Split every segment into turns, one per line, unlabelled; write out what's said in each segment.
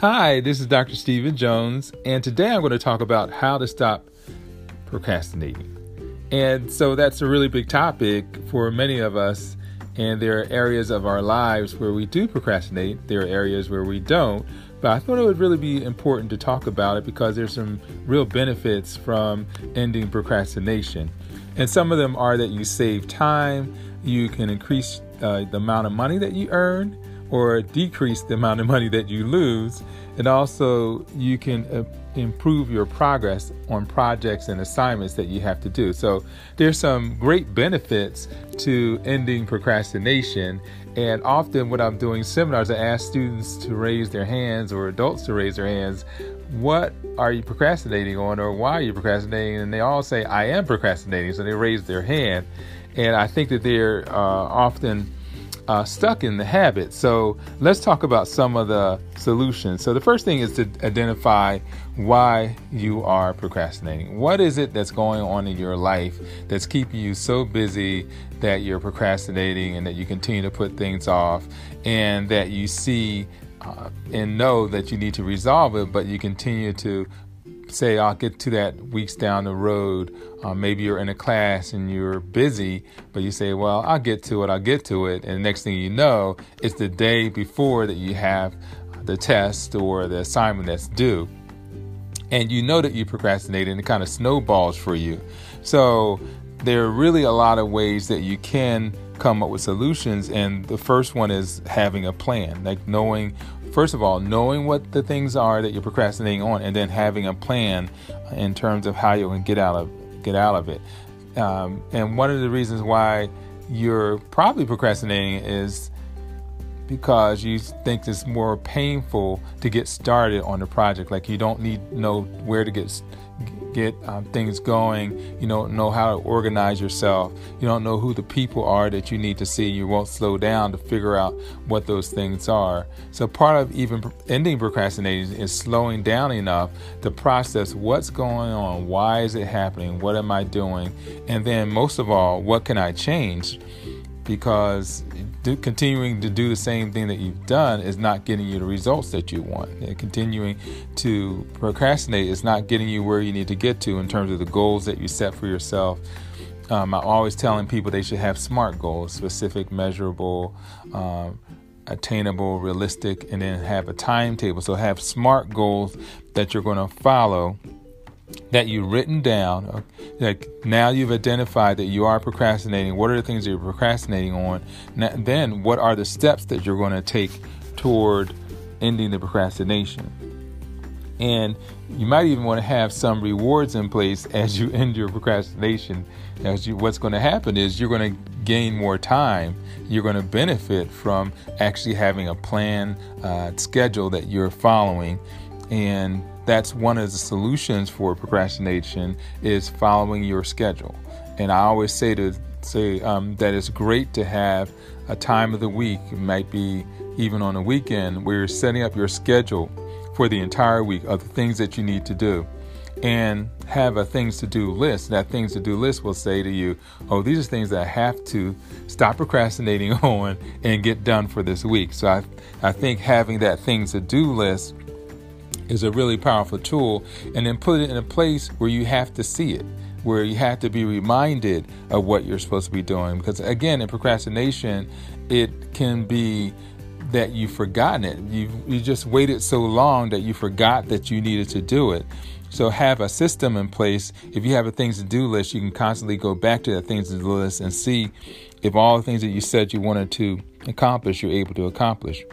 Hi, this is Dr. Stephen Jones, and today I'm going to talk about how to stop procrastinating. And so that's a really big topic for many of us, and there are areas of our lives where we do procrastinate, there are areas where we don't. But I thought it would really be important to talk about it because there's some real benefits from ending procrastination. And some of them are that you save time, you can increase uh, the amount of money that you earn, or decrease the amount of money that you lose. And also, you can uh, improve your progress on projects and assignments that you have to do. So, there's some great benefits to ending procrastination. And often, when I'm doing seminars, I ask students to raise their hands or adults to raise their hands. What are you procrastinating on, or why are you procrastinating? And they all say, I am procrastinating. So, they raise their hand. And I think that they're uh, often uh, stuck in the habit. So let's talk about some of the solutions. So the first thing is to identify why you are procrastinating. What is it that's going on in your life that's keeping you so busy that you're procrastinating and that you continue to put things off and that you see uh, and know that you need to resolve it, but you continue to say I'll get to that weeks down the road. Uh, maybe you're in a class and you're busy, but you say, "Well, I'll get to it. I'll get to it." And the next thing you know, it's the day before that you have the test or the assignment that's due, and you know that you procrastinated, and it kind of snowballs for you. So there are really a lot of ways that you can come up with solutions, and the first one is having a plan, like knowing first of all, knowing what the things are that you're procrastinating on, and then having a plan in terms of how you can get out of get out of it. Um, and one of the reasons why you're probably procrastinating is because you think it's more painful to get started on the project. Like you don't need know where to get get um, things going. You don't know how to organize yourself. You don't know who the people are that you need to see. You won't slow down to figure out what those things are. So, part of even ending procrastination is slowing down enough to process what's going on, why is it happening, what am I doing, and then most of all, what can I change? Because do, continuing to do the same thing that you've done is not getting you the results that you want. And continuing to procrastinate is not getting you where you need to get to in terms of the goals that you set for yourself. Um, I'm always telling people they should have SMART goals specific, measurable, um, attainable, realistic, and then have a timetable. So have SMART goals that you're going to follow that you've written down. Like now you've identified that you are procrastinating. What are the things that you're procrastinating on? Now, then, what are the steps that you're going to take toward ending the procrastination? And you might even want to have some rewards in place as you end your procrastination. As you, what's going to happen is you're going to gain more time. You're going to benefit from actually having a plan, uh, schedule that you're following, and that's one of the solutions for procrastination is following your schedule. And I always say to say um, that it's great to have a time of the week, it might be even on a weekend, where you're setting up your schedule for the entire week of the things that you need to do. And have a things to do list. That things to do list will say to you, Oh, these are things that I have to stop procrastinating on and get done for this week. So I, I think having that things to do list is a really powerful tool and then put it in a place where you have to see it where you have to be reminded of what you're supposed to be doing. Because again in procrastination it can be that you've forgotten it. You you just waited so long that you forgot that you needed to do it. So have a system in place. If you have a things to do list you can constantly go back to that things to do list and see if all the things that you said you wanted to accomplish you're able to accomplish.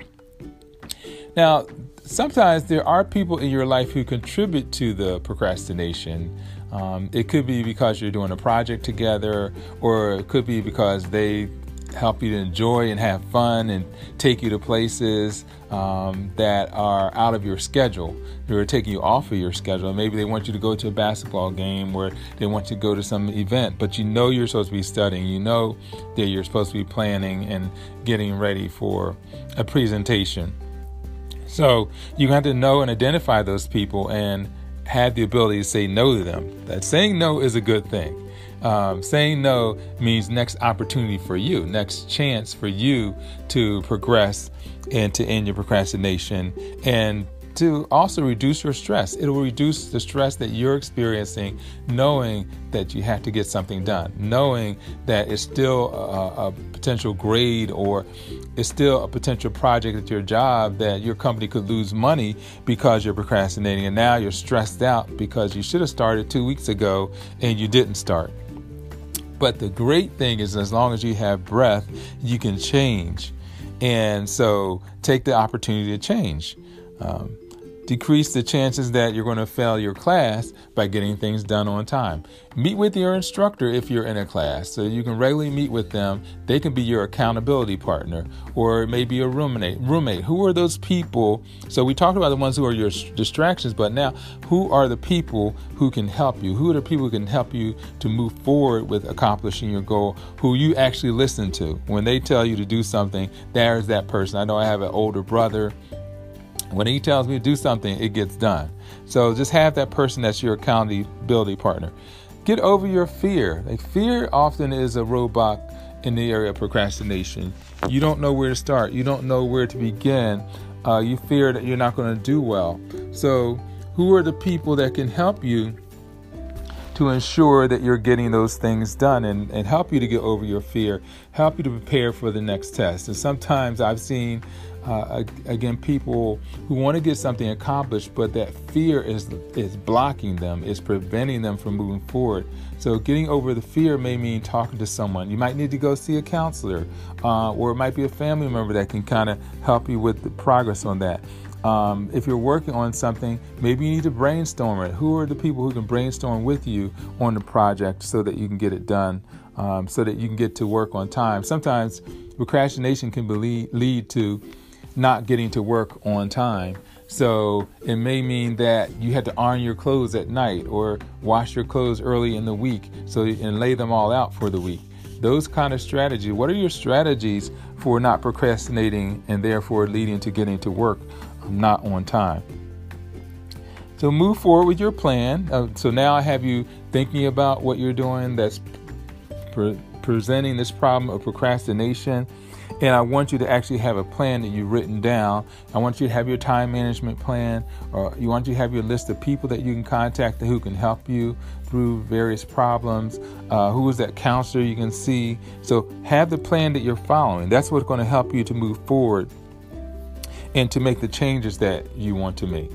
Now sometimes there are people in your life who contribute to the procrastination. Um, it could be because you're doing a project together, or it could be because they help you to enjoy and have fun and take you to places um, that are out of your schedule. They're taking you off of your schedule. Maybe they want you to go to a basketball game or they want you to go to some event, but you know you're supposed to be studying. You know that you're supposed to be planning and getting ready for a presentation. So you have to know and identify those people and have the ability to say no to them. That saying no is a good thing. Um, saying no means next opportunity for you, next chance for you to progress and to end your procrastination. And to also reduce your stress. It will reduce the stress that you're experiencing, knowing that you have to get something done, knowing that it's still a, a potential grade or it's still a potential project at your job that your company could lose money because you're procrastinating, and now you're stressed out because you should have started two weeks ago and you didn't start. But the great thing is, as long as you have breath, you can change. And so take the opportunity to change. Um, decrease the chances that you're going to fail your class by getting things done on time. Meet with your instructor if you're in a class, so you can regularly meet with them. They can be your accountability partner, or maybe a roommate. Roommate. Who are those people? So we talked about the ones who are your distractions, but now who are the people who can help you? Who are the people who can help you to move forward with accomplishing your goal? Who you actually listen to when they tell you to do something? There's that person. I know I have an older brother when he tells me to do something, it gets done. So just have that person that's your accountability partner. Get over your fear. Like fear often is a roadblock in the area of procrastination. You don't know where to start. You don't know where to begin. Uh, you fear that you're not going to do well. So, who are the people that can help you to ensure that you're getting those things done and, and help you to get over your fear, help you to prepare for the next test? And sometimes I've seen uh, again people who want to get something accomplished but that fear is is blocking them is preventing them from moving forward. So getting over the fear may mean talking to someone. You might need to go see a counselor uh, or it might be a family member that can kind of help you with the progress on that um, if you're working on something, maybe you need to brainstorm it. Who are the people who can brainstorm with you on the project so that you can get it done, um, so that you can get to work on time? Sometimes procrastination can be, lead to not getting to work on time. So it may mean that you had to iron your clothes at night or wash your clothes early in the week so and lay them all out for the week. Those kind of strategies. What are your strategies for not procrastinating and therefore leading to getting to work not on time? So move forward with your plan. Uh, so now I have you thinking about what you're doing that's pre- presenting this problem of procrastination and I want you to actually have a plan that you've written down. I want you to have your time management plan, or you want you to have your list of people that you can contact who can help you through various problems. Uh, who is that counselor you can see? So have the plan that you're following. That's what's going to help you to move forward and to make the changes that you want to make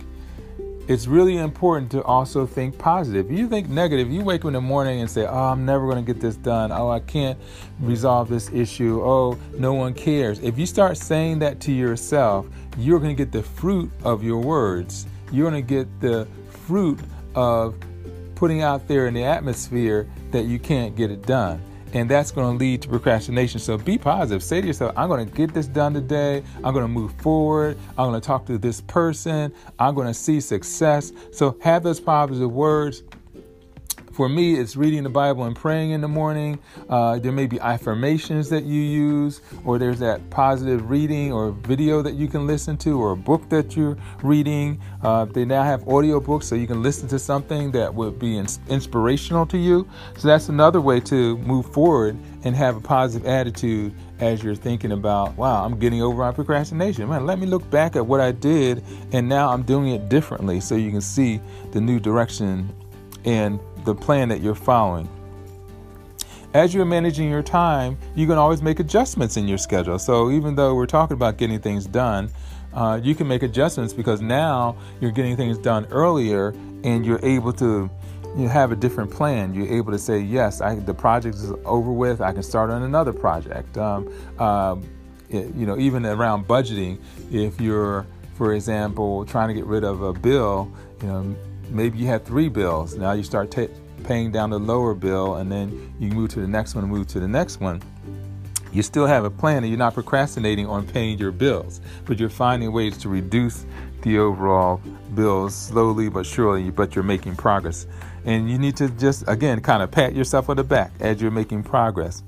it's really important to also think positive. You think negative, you wake up in the morning and say, Oh, I'm never going to get this done. Oh, I can't resolve this issue. Oh, no one cares. If you start saying that to yourself, you're going to get the fruit of your words. You're going to get the fruit of putting out there in the atmosphere that you can't get it done and that's going to lead to procrastination. So be positive. Say to yourself, I'm going to get this done today. I'm going to move forward. I'm going to talk to this person. I'm going to see success. So have those positive words for me, it's reading the Bible and praying in the morning. Uh, there may be affirmations that you use, or there's that positive reading or video that you can listen to, or a book that you're reading. Uh, they now have audio books, so you can listen to something that would be ins- inspirational to you. So that's another way to move forward and have a positive attitude as you're thinking about, wow, I'm getting over my procrastination. Man, let me look back at what I did, and now I'm doing it differently so you can see the new direction and the plan that you're following. As you're managing your time, you can always make adjustments in your schedule. So even though we're talking about getting things done, uh, you can make adjustments because now you're getting things done earlier and you're able to you have a different plan. You're able to say, yes, I, the project is over with. I can start on another project. Um, um, it, you know, even around budgeting, if you're, for example, trying to get rid of a bill, you know, maybe you had three bills. Now you start t- paying down the lower bill, and then you move to the next one, move to the next one. You still have a plan, and you're not procrastinating on paying your bills, but you're finding ways to reduce the overall bills slowly but surely. But you're making progress, and you need to just again kind of pat yourself on the back as you're making progress.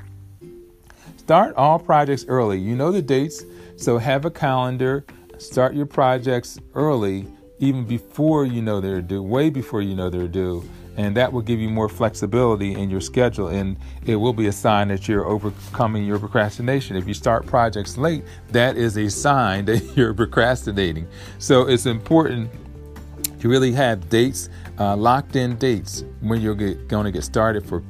Start all projects early. You know the dates, so have a calendar. Start your projects early even before you know they're due, way before you know they're due, and that will give you more flexibility in your schedule and it will be a sign that you're overcoming your procrastination. If you start projects late that is a sign that you're procrastinating. So it's important to really have dates uh, locked in dates when you're going to get started for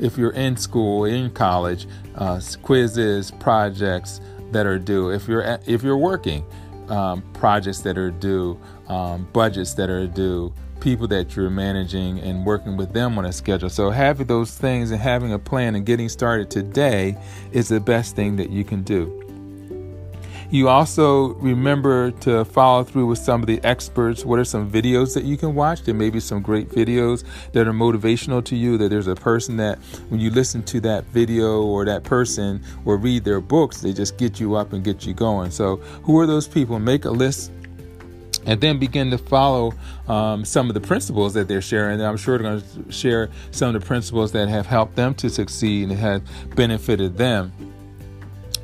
if you're in school in college uh, quizzes projects that are due if you're if you're working um, projects that are due um, budgets that are due people that you're managing and working with them on a schedule. So, having those things and having a plan and getting started today is the best thing that you can do. You also remember to follow through with some of the experts. What are some videos that you can watch? There may be some great videos that are motivational to you. That there's a person that when you listen to that video or that person or read their books, they just get you up and get you going. So, who are those people? Make a list and then begin to follow um, some of the principles that they're sharing. And I'm sure they're going to share some of the principles that have helped them to succeed and have benefited them.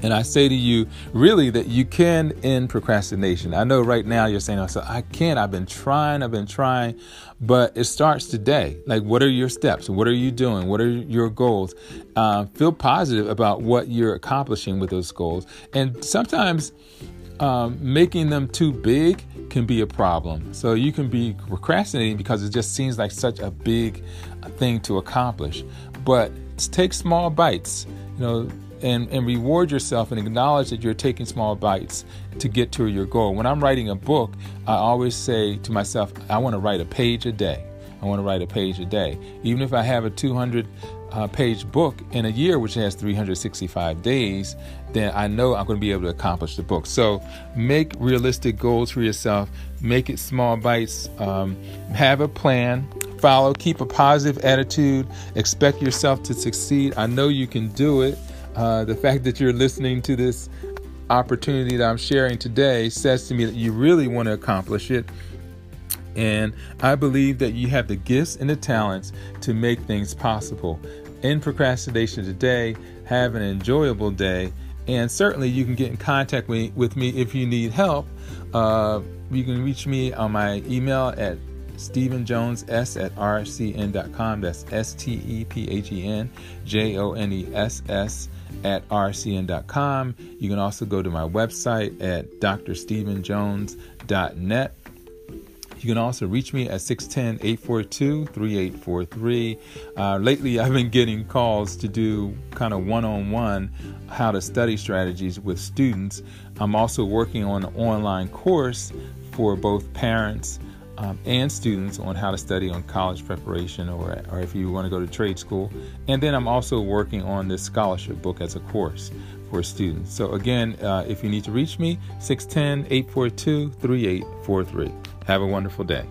And I say to you, really, that you can end procrastination. I know right now you're saying, "So I can't. I've been trying. I've been trying," but it starts today. Like, what are your steps? What are you doing? What are your goals? Uh, feel positive about what you're accomplishing with those goals. And sometimes um, making them too big can be a problem. So you can be procrastinating because it just seems like such a big thing to accomplish. But take small bites, you know, and, and reward yourself and acknowledge that you're taking small bites to get to your goal. When I'm writing a book, I always say to myself, I want to write a page a day. I want to write a page a day. Even if I have a 200 uh, page book in a year, which has 365 days, then I know I'm going to be able to accomplish the book. So make realistic goals for yourself, make it small bites, um, have a plan, follow, keep a positive attitude, expect yourself to succeed. I know you can do it. Uh, the fact that you're listening to this opportunity that I'm sharing today says to me that you really want to accomplish it. And I believe that you have the gifts and the talents to make things possible in procrastination today. Have an enjoyable day. And certainly, you can get in contact with me if you need help. Uh, you can reach me on my email at stephenjones at rcn.com. That's S T E P H E N J O N E S S at rcn.com. You can also go to my website at drstephenjones.net. You can also reach me at 610 842 3843. Uh, lately, I've been getting calls to do kind of one on one how to study strategies with students. I'm also working on an online course for both parents um, and students on how to study on college preparation or, or if you want to go to trade school. And then I'm also working on this scholarship book as a course for students. So, again, uh, if you need to reach me, 610 842 3843. Have a wonderful day.